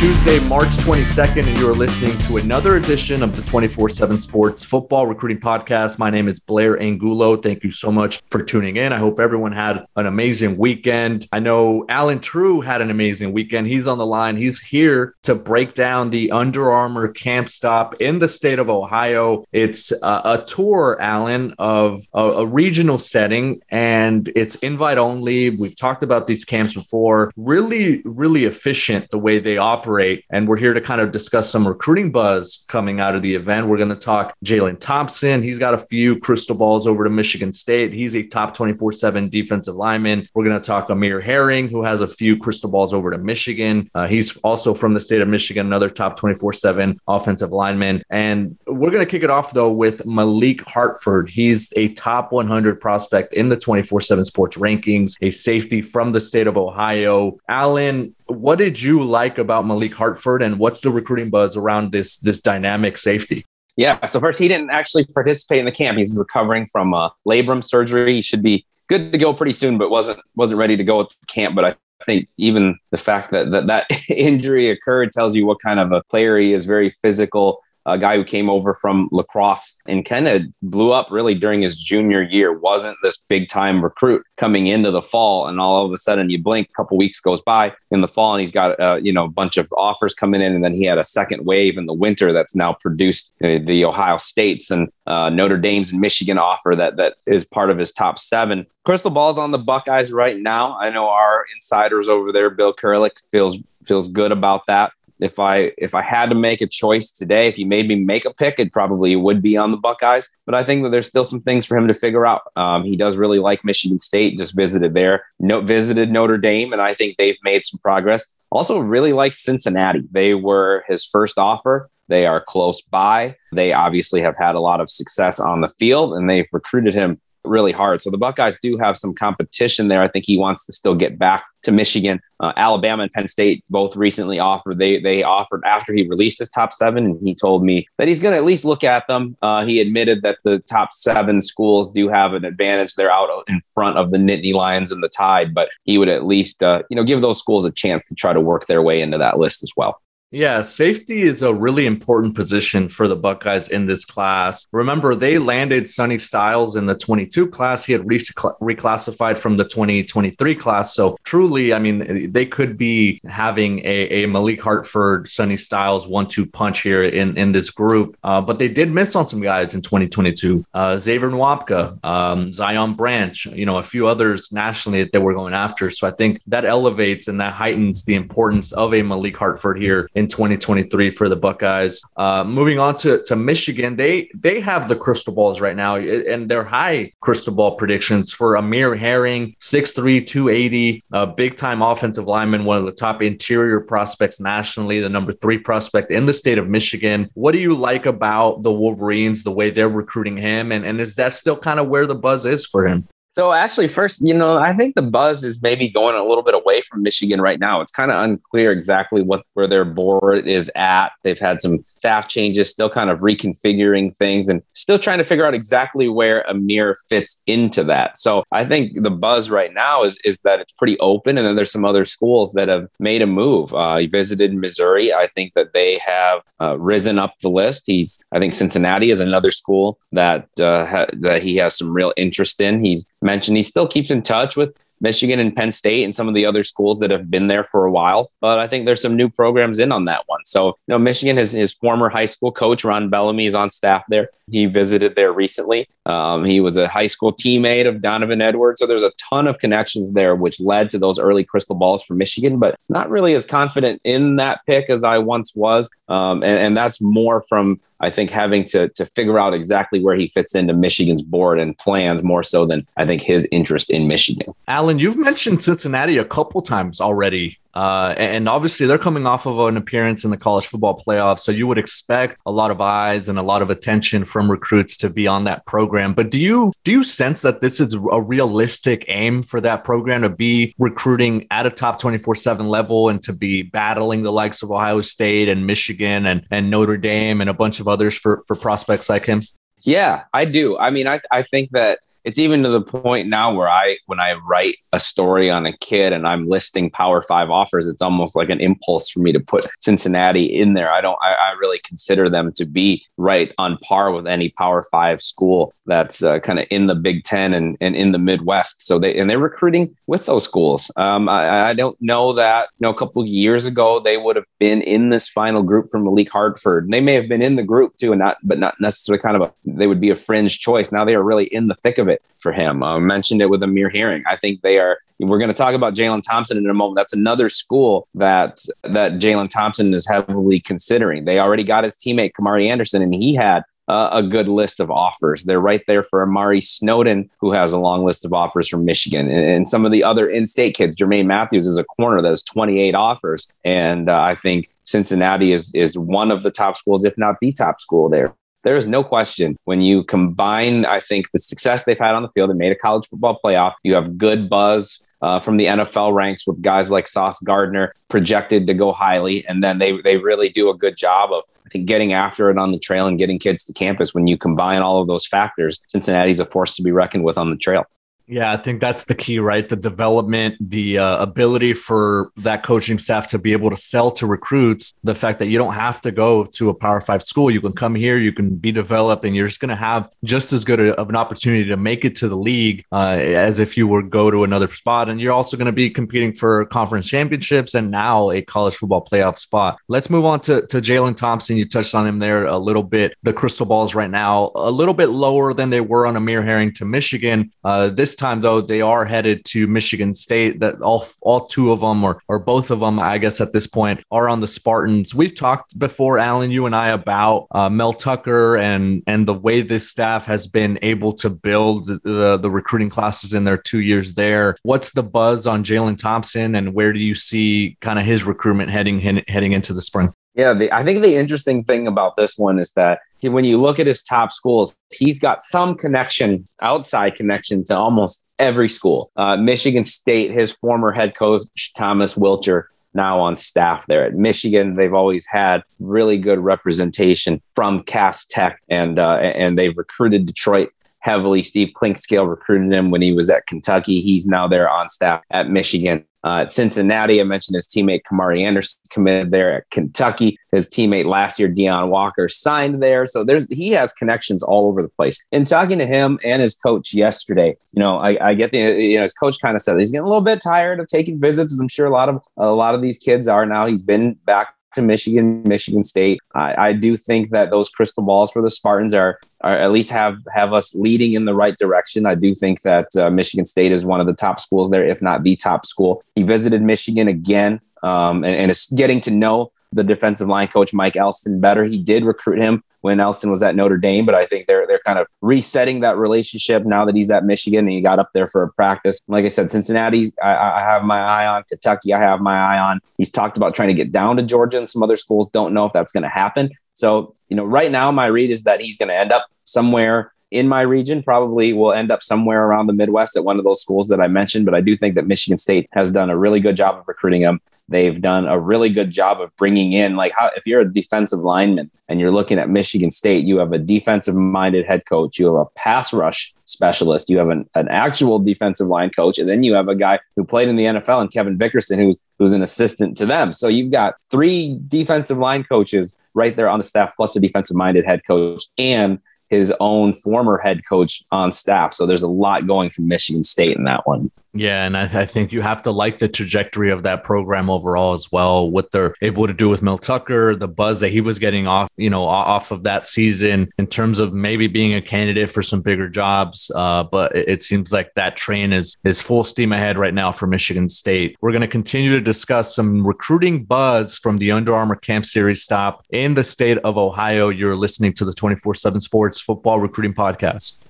Tuesday, March 22nd, and you are listening to another edition of the 24 7 Sports Football Recruiting Podcast. My name is Blair Angulo. Thank you so much for tuning in. I hope everyone had an amazing weekend. I know Allen Trieu had an amazing weekend. He's on the line. He's here to break down the Under Armour camp stop in the state of Ohio. It's a, a tour, Alan, of a, a regional setting, and it's invite only. We've talked about these camps before. Really, really efficient the way they operate. And we're here to kind of discuss some recruiting buzz coming out of the event. We're going to talk Jalen Thompson. He's got a few crystal balls over to Michigan State. He's a top 24 7 defensive lineman. We're going to talk Amir Herring, who has a few crystal balls over to Michigan. Uh, he's also from the state of Michigan, another top 24 7 offensive lineman. And we're going to kick it off, though, with Malik Hartford. He's a top 100 prospect in the 24 7 sports rankings, a safety from the state of Ohio. Alan, what did you like about Malik Hartford and what's the recruiting buzz around this this dynamic safety? Yeah, so first he didn't actually participate in the camp. He's recovering from uh, labrum surgery. He should be good to go pretty soon, but wasn't wasn't ready to go at camp. But I think even the fact that that, that injury occurred tells you what kind of a player he is. Very physical, a guy who came over from lacrosse and kind of blew up really during his junior year. Wasn't this big time recruit coming into the fall, and all of a sudden you blink, a couple weeks goes by in the fall, and he's got uh, you know a bunch of offers coming in, and then he had a second wave in the winter that's now produced uh, the Ohio States and uh, Notre Dame's and Michigan offer that that is part of his top seven. Crystal ball's on the Buckeyes right now. I know our insiders over there, Bill Kurelic, feels feels good about that if I if I had to make a choice today, if he made me make a pick, it probably would be on the Buckeyes. But I think that there's still some things for him to figure out. Um, he does really like Michigan State. Just visited there. No, visited Notre Dame, and I think they've made some progress. Also, really like Cincinnati. They were his first offer. They are close by. They obviously have had a lot of success on the field, and they've recruited him really hard. So the Buckeyes do have some competition there. I think he wants to still get back to Michigan. Uh, Alabama and Penn State both recently offered. They they offered after he released his top seven, and he told me that he's going to at least look at them. Uh, he admitted that the top seven schools do have an advantage. They're out in front of the Nittany Lions and the Tide, but he would at least uh, you know give those schools a chance to try to work their way into that list as well. Yeah, safety is a really important position for the Buckeyes in this class. Remember, they landed Sonny Styles in the 22 class. He had reclassified from the 2023 class. So, truly, I mean, they could be having a, a Malik Hartford, Sonny Styles one two punch here in, in this group. Uh, but they did miss on some guys in 2022. Uh, Xavier Nwankpa, um, Zion Branch, you know, a few others nationally that they were going after. So, I think that elevates and that heightens the importance of a Malik Hartford here in 2023 for the Buckeyes. Uh, moving on to, to Michigan, they they have the crystal balls right now, and they're high crystal ball predictions for Amir Herring, 6'3, 280, a big time offensive lineman, one of the top interior prospects nationally, the number three prospect in the state of Michigan. What do you like about the Wolverines, the way they're recruiting him? And, and is that still kind of where the buzz is for him? So actually, first, you know, I think the buzz is maybe going a little bit away from Michigan right now. It's kind of unclear exactly what where their board is at. They've had some staff changes, still kind of reconfiguring things, and still trying to figure out exactly where Amir fits into that. So I think the buzz right now is is that it's pretty open, and then there's some other schools that have made a move. Uh, he visited Missouri. I think that they have uh, risen up the list. He's I think Cincinnati is another school that uh, ha- that he has some real interest in. He's mentioned he still keeps in touch with Michigan and Penn State and some of the other schools that have been there for a while. But I think there's some new programs in on that one. So, you know, Michigan has his former high school coach, Ron Bellamy, is on staff there. He visited there recently. Um, he was a high school teammate of Donovan Edwards. So there's a ton of connections there, which led to those early crystal balls for Michigan, but not really as confident in that pick as I once was. Um, and, and that's more from I think having to to figure out exactly where he fits into Michigan's board and plans more so than I think his interest in Michigan. Alan, you've mentioned Cincinnati a couple times already uh, and obviously, they're coming off of an appearance in the college football playoffs. So you would expect a lot of eyes and a lot of attention from recruits to be on that program. But do you do you sense that this is a realistic aim for that program to be recruiting at a top 24 7 level and to be battling the likes of Ohio State and Michigan and, and Notre Dame and a bunch of others for, for prospects like him? Yeah, I do. I mean, I, I think that it's even to the point now where I, when I write a story on a kid and I'm listing Power Five offers, it's almost like an impulse for me to put Cincinnati in there. I don't, I, I really consider them to be right on par with any Power Five school that's uh, kind of in the Big Ten and, and in the Midwest. So they, and they're recruiting with those schools. Um, I, I don't know that, you know, a couple of years ago, they would have been in this final group from Malik Hartford. They may have been in the group too, and not, but not necessarily kind of a, they would be a fringe choice. Now they are really in the thick of it for him. I mentioned it with Amir Herring. I think they are. We're going to talk about Jalen Thompson in a moment. That's another school that that Jalen Thompson is heavily considering. They already got his teammate Kamari Anderson, and he had uh, a good list of offers. They're right there for Amari Snowden, who has a long list of offers from Michigan, and, and some of the other in-state kids. Jermaine Matthews is a corner that has 28 offers, and uh, I think Cincinnati is is one of the top schools, if not the top school there there is no question when you combine, I think, the success they've had on the field and made a college football playoff, you have good buzz. Uh, from the NFL ranks with guys like Sauce Gardner projected to go highly, and then they they really do a good job of I think getting after it on the trail and getting kids to campus. When you combine all of those factors, Cincinnati's a force to be reckoned with on the trail. Yeah, I think that's the key, right? The development, the uh, ability for that coaching staff to be able to sell to recruits the fact that you don't have to go to a Power Five school. You can come here, you can be developed, and you're just going to have just as good of an opportunity to make it to the league uh, as if you were go to another spot. And you're also going to be competing for conference championships and now a college football playoff spot. Let's move on to, to Jalen Thompson. You touched on him there a little bit. The crystal balls right now a little bit lower than they were on Amir Herring to Michigan. Uh, this time, though, they are headed to Michigan State. That all all two of them, or or both of them, I guess at this point, are on the Spartans. We've talked before, Alan, you and I, about uh, Mel Tucker and and the way this staff has been able to build the the recruiting classes in their two years there. What's the buzz on Jalen Thompson, and where do you see kind of his recruitment heading heading into the spring? Yeah, the, I think the interesting thing about this one is that he, when you look at his top schools, he's got some connection, outside connection to almost every school. Uh, Michigan State, his former head coach Thomas Wilcher, now on staff there at Michigan. They've always had really good representation from Cass Tech, and uh, and they've recruited Detroit heavily. Steve Clinkscale recruited him when he was at Kentucky. He's now there on staff at Michigan. Uh, at Cincinnati, I mentioned his teammate Kamari Anderson committed there at Kentucky. His teammate last year, Deone Walker, signed there. So there's he has connections all over the place. In talking to him and his coach yesterday, you know, I, I get the you know his coach kind of said he's getting a little bit tired of taking visits, as I'm sure a lot of a lot of these kids are now. He's been back to Michigan, Michigan State. I, I, do think that those crystal balls for the Spartans are, are at least have have us leading in the right direction. I do think that uh, Michigan State is one of the top schools there, if not the top school. He visited Michigan again, um, and, and it's getting to know the defensive line coach Mike Elston better. He did recruit him when Elston was at Notre Dame, but I think they're they're kind of resetting that relationship now that he's at Michigan and he got up there for a practice. Like I said, Cincinnati, I, I have my eye on. Kentucky, I have my eye on. He's talked about trying to get down to Georgia, and some other schools don't know if that's going to happen. So you know, right now my read is that he's going to end up somewhere in my region probably will end up somewhere around the Midwest at one of those schools that I mentioned. But I do think that Michigan State has done a really good job of recruiting him. They've done a really good job of bringing in, like, how, if you're a defensive lineman and you're looking at Michigan State, you have a defensive minded head coach, you have a pass rush specialist, you have an, an actual defensive line coach, and then you have a guy who played in the NFL and Kevin Vickerson, who's who's an assistant to them. So you've got three defensive line coaches right there on the staff, plus a defensive minded head coach and his own former head coach on staff. So there's a lot going from Michigan State in that one. Yeah, and I, I, think you have to like the trajectory of that program overall as well. What they're able to do with Mel Tucker, the buzz that he was getting off, you know, off of that season in terms of maybe being a candidate for some bigger jobs. Uh, but it, it, seems like that train is is full steam ahead right now for Michigan State. We're going to continue to discuss some recruiting buzz from the Under Armour Camp Series stop in the state of Ohio. You're listening to the 24/7 Sports Football Recruiting Podcast.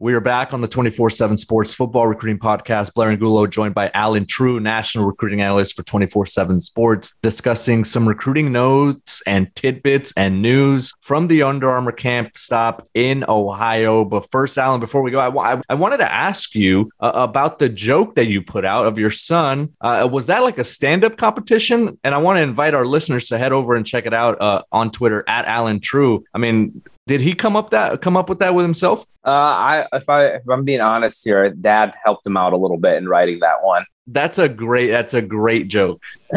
We are back on the 24 7 Sports Football Recruiting Podcast. Blair Angulo joined by Allen Trieu, National Recruiting Analyst for 24 7 Sports, discussing some recruiting notes and tidbits and news from the Under Armour camp stop in Ohio. But first, Alan, before we go, I, wanted to ask you uh, about the joke that you put out of your son. Uh, was that like a stand up competition? And I want to invite our listeners to head over and check it out uh, on Twitter at Allen Trieu. I mean, did he come up that come up with that with himself? Uh, I if I if I'm being honest here, Dad helped him out a little bit in writing that one. That's a great. That's a great joke.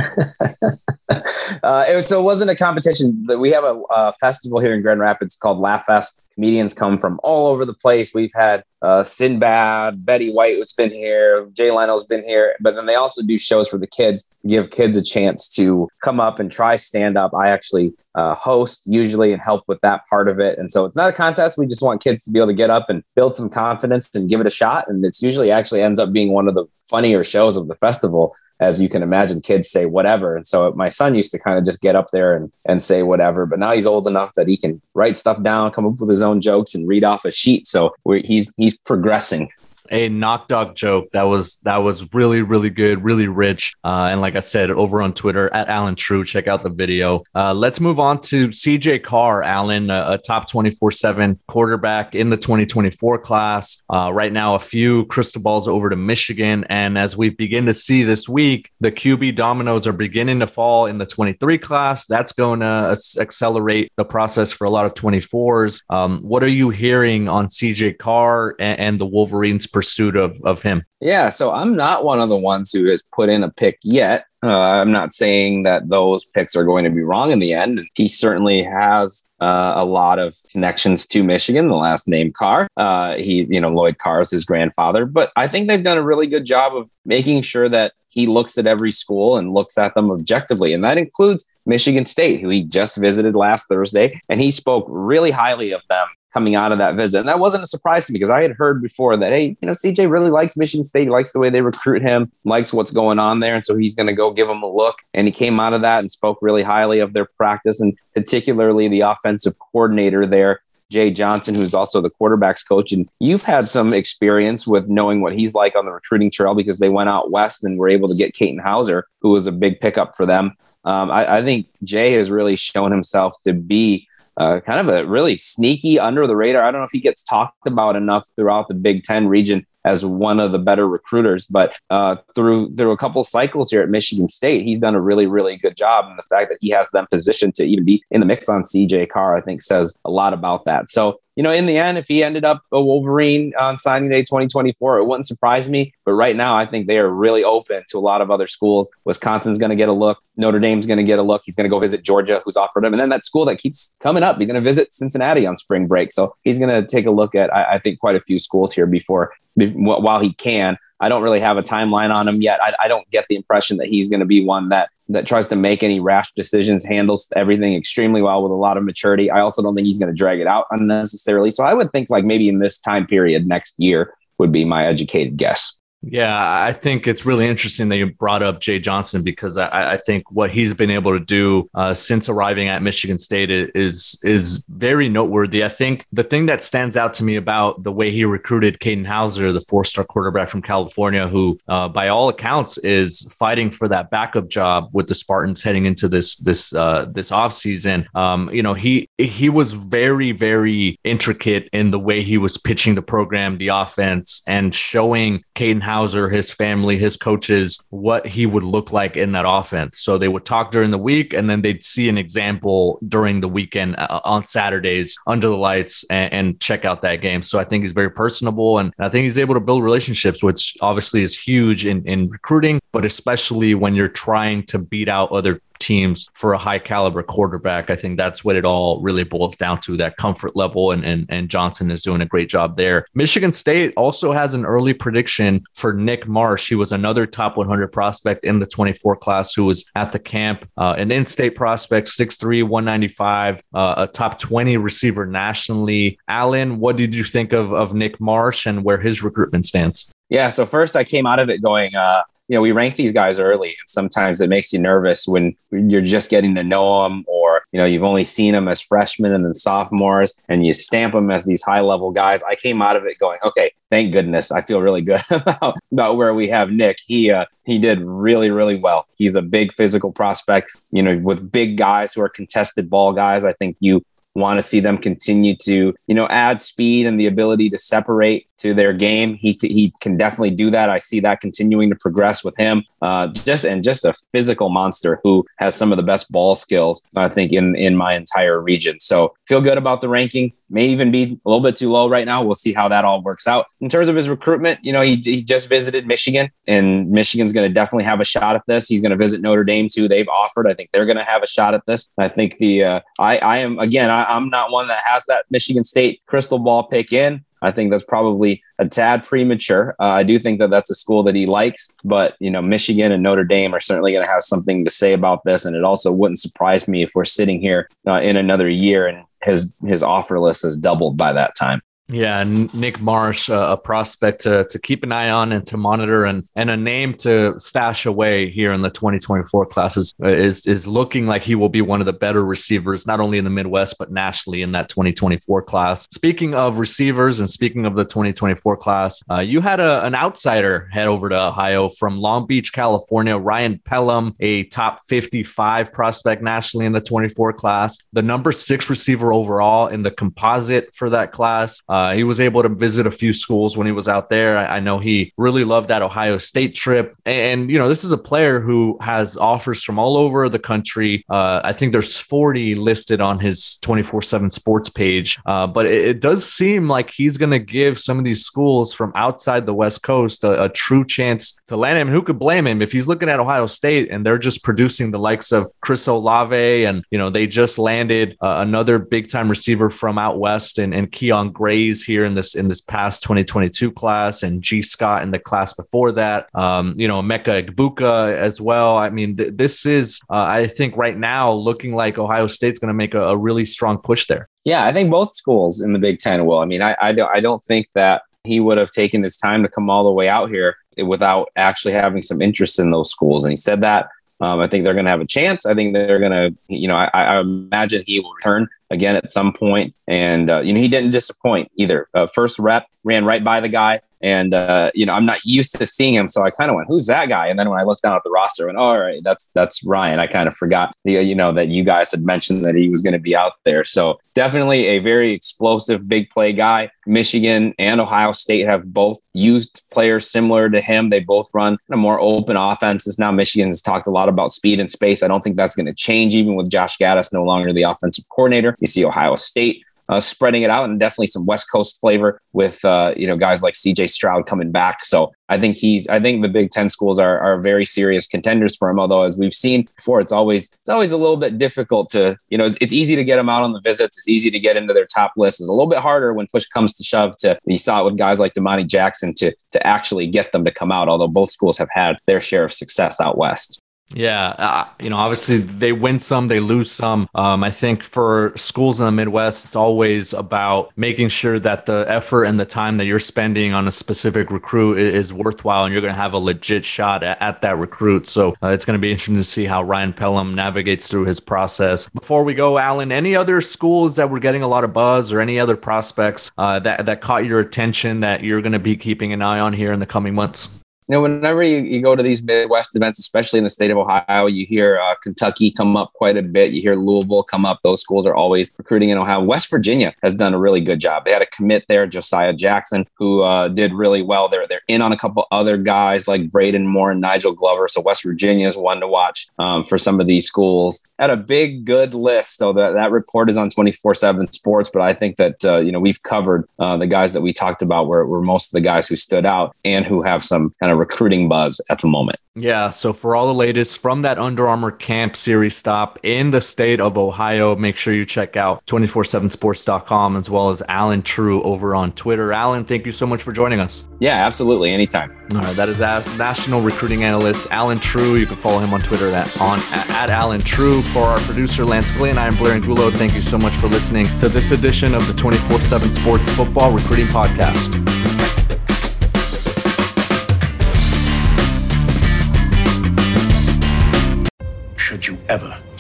uh, it was, so it wasn't a competition. We have a, a, festival here in Grand Rapids called Laugh Fest. Comedians come from all over the place. We've had uh, Sinbad, Betty White, who's been here, Jay Leno's been here, but then they also do shows for the kids, give kids a chance to come up and try stand up. I actually uh, host usually and help with that part of it. And so it's not a contest. We just want kids to be able to get up and build some confidence and give it a shot. And it's usually actually ends up being one of the funnier shows of the festival as you can imagine, kids say whatever. And so my son used to kind of just get up there and, and say whatever, but now he's old enough that he can write stuff down, come up with his own jokes and read off a sheet. So he's, he's progressing a knock dog joke that was that was really really good, really rich. Uh, and like I said, over on Twitter at Allen Trieu, check out the video. Uh, let's move on to CJ Carr, Allen, a, a top twenty four seven quarterback in the twenty twenty four class. Uh, right now, a few crystal balls over to Michigan, and as we begin to see this week, the QB dominoes are beginning to fall in the twenty three class. That's going to accelerate the process for a lot of twenty fours. Um, what are you hearing on CJ Carr and, and the Wolverines? Pursuit of of him? Yeah, so I'm not one of the ones who has put in a pick yet. Uh, I'm not saying that those picks are going to be wrong in the end. He certainly has uh, a lot of connections to Michigan. The last name Carr, uh, he, you know, Lloyd Carr is his grandfather. But I think they've done a really good job of making sure that he looks at every school and looks at them objectively, and that includes Michigan State, who he just visited last Thursday, and he spoke really highly of them coming out of that visit. And that wasn't a surprise to me because I had heard before that, hey, you know, CJ really likes Michigan State. Likes the way they recruit him, likes what's going on there. And so he's going to go give them a look. And he came out of that and spoke really highly of their practice and particularly the offensive coordinator there. Jay Johnson, who's also the quarterback's coach. And you've had some experience with knowing what he's like on the recruiting trail because they went out west and were able to get Katin Houser, who was a big pickup for them. Um, I, I think Jay has really shown himself to be uh, kind of a really sneaky under the radar. I don't know if he gets talked about enough throughout the Big Ten region as one of the better recruiters. But uh, through through a couple cycles here at Michigan State, he's done a really really good job. And the fact that he has them positioned to even be in the mix on CJ Carr, I think, says a lot about that. So you know, in the end, if he ended up a Wolverine on signing day 2024, it wouldn't surprise me. But right now, I think they are really open to a lot of other schools. Wisconsin's going to get a look. Notre Dame's going to get a look. He's going to go visit Georgia, who's offered him. And then that school that keeps coming up, he's going to visit Cincinnati on spring break. So he's going to take a look at, I, I think, quite a few schools here before, while he can. I don't really have a timeline on him yet. I, I don't get the impression that he's going to be one that that tries to make any rash decisions, handles everything extremely well with a lot of maturity. I also don't think he's going to drag it out unnecessarily. So I would think like maybe in this time period next year would be my educated guess. Yeah, I think it's really interesting that you brought up Jay Johnson because I, I think what he's been able to do uh, since arriving at Michigan State is is very noteworthy. I think the thing that stands out to me about the way he recruited Katin Houser, the four-star quarterback from California, who uh, by all accounts is fighting for that backup job with the Spartans heading into this this uh, this offseason. Um, you know, he he was very very intricate in the way he was pitching the program, the offense, and showing Katin Houser, his family, his coaches, what he would look like in that offense. So they would talk during the week, and then they'd see an example during the weekend uh, on Saturdays under the lights and, and, check out that game. So I think he's very personable, and I think he's able to build relationships, which obviously is huge in, in recruiting, but especially when you're trying to beat out other teams for a high caliber quarterback. I think that's what it all really boils down to that comfort level. And, and, and Johnson is doing a great job there. Michigan State also has an early prediction for Nick Marsh. He was another top 100 prospect in the 24 class who was at the camp, uh, an in state prospect, 6'3, 195, uh, a top 20 receiver nationally. Alan, what did you think of, of Nick Marsh and where his recruitment stands? Yeah, so first I came out of it going, uh, you know, we rank these guys early, and sometimes it makes you nervous when you're just getting to know them, or you know, you've only seen them as freshmen and then sophomores, and you stamp them as these high level guys. I came out of it going, okay, thank goodness, I feel really good about, about where we have Nick. He uh, he did really really well. He's a big physical prospect, you know, with big guys who are contested ball guys. I think you want to see them continue to, you know, add speed and the ability to separate to their game. He he can definitely do that. I see that continuing to progress with him. Uh, just and just a physical monster who has some of the best ball skills I think in in my entire region. So feel good about the ranking. May even be a little bit too low right now. We'll see how that all works out. In terms of his recruitment, you know, he, he just visited Michigan, and Michigan's going to definitely have a shot at this. He's going to visit Notre Dame too. They've offered. I think they're going to have a shot at this. I think the uh, I I am again. I, I'm not one that has that Michigan State crystal ball pick in. I think that's probably a tad premature. Uh, I do think that that's a school that he likes, but you know, Michigan and Notre Dame are certainly going to have something to say about this. And it also wouldn't surprise me if we're sitting here uh, in another year and his his offer list has doubled by that time. Yeah, Nick Marsh, uh, a prospect to, to keep an eye on and to monitor, and and a name to stash away here in the 2024 classes uh, is is looking like he will be one of the better receivers, not only in the Midwest but nationally in that 2024 class. Speaking of receivers and speaking of the 2024 class, uh, you had a, an outsider head over to Ohio from Long Beach, California. Ryan Pelham, a top 55 prospect nationally in the 24 class, the number six receiver overall in the composite for that class. Uh, uh, he was able to visit a few schools when he was out there. I, I know he really loved that Ohio State trip. And, you know, this is a player who has offers from all over the country. Uh, I think there's 40 listed on his 24 7 sports page. Uh, but it, it, does seem like he's going to give some of these schools from outside the West Coast a, a, true chance to land him. Who could blame him if he's looking at Ohio State and they're just producing the likes of Chris Olave and, you know, they just landed uh, another big time receiver from out West and, and Kyion Grayes here in this in this past 2022 class, and Gee Scott in the class before that. Um, you know, Emeka Egbuka as well. I mean, th- this is uh, I think right now looking like Ohio State's going to make a, a, really strong push there. Yeah, I think both schools in the Big Ten will. I mean, I I don't, I don't think that he would have taken his time to come all the way out here without actually having some interest in those schools. And he said that. Um, I think they're going to have a chance. I think they're going to, you know, I, I, imagine he will return again at some point. And, uh, you know, he didn't disappoint either. Uh, first rep ran right by the guy. And, uh, you know, I'm not used to seeing him. So I kind of went, who's that guy? And then when I looked down at the roster, I went, all right, that's, that's Ryan. I kind of forgot, you know, that you guys had mentioned that he was going to be out there. So definitely a very explosive, big play guy. Michigan and Ohio State have both used players similar to him. They both run a more open offenses. Now Michigan has talked a lot about speed and space. I don't think that's going to change even with Josh Gattis no longer the offensive coordinator. You see Ohio State uh, spreading it out and definitely some West Coast flavor with uh, you know guys like CJ Stroud coming back. So I think he's I think the Big Ten schools are are very serious contenders for him. Although as we've seen before, it's always it's always a little bit difficult to you know it's easy to get them out on the visits. It's easy to get into their top list. It's a little bit harder when push comes to shove. To you saw it with guys like Domani Jackson to to actually get them to come out. Although both schools have had their share of success out west. Yeah, uh, you know, obviously they win some, they lose some. Um, I think for schools in the Midwest, it's always about making sure that the effort and the time that you're spending on a specific recruit is, worthwhile, and you're going to have a legit shot at, at that recruit. So uh, it's going to be interesting to see how Ryan Pelham navigates through his process. Before we go, Alan, any other schools that were getting a lot of buzz, or any other prospects uh, that that caught your attention that you're going to be keeping an eye on here in the coming months? You know, whenever you, you go to these Midwest events, especially in the state of Ohio, you hear uh, Kentucky come up quite a bit. You hear Louisville come up. Those schools are always recruiting in Ohio. West Virginia has done a really good job. They had a commit there, Josiah Jackson, who uh, did really well. They're they're in on a couple other guys like Braden Moore and Nigel Glover. So West Virginia is one to watch um, for some of these schools. Had a big good list. So that that report is on twenty four seven Sports. But I think that uh, you know we've covered uh, the guys that we talked about were, were most of the guys who stood out and who have some kind of recruiting buzz at the moment. Yeah. So for all the latest from that Under Armour Camp Series stop in the state of Ohio, make sure you check out 247sports.com as well as Allen Trieu over on Twitter. Alan, thank you so much for joining us. Yeah, absolutely. Anytime. All right. That is a national recruiting analyst Allen Trieu. You can follow him on Twitter at on at Allen Trieu. For our producer Lance Glenn, I am Blair Angulo. Thank you so much for listening to this edition of the 24/7 Sports Football Recruiting Podcast.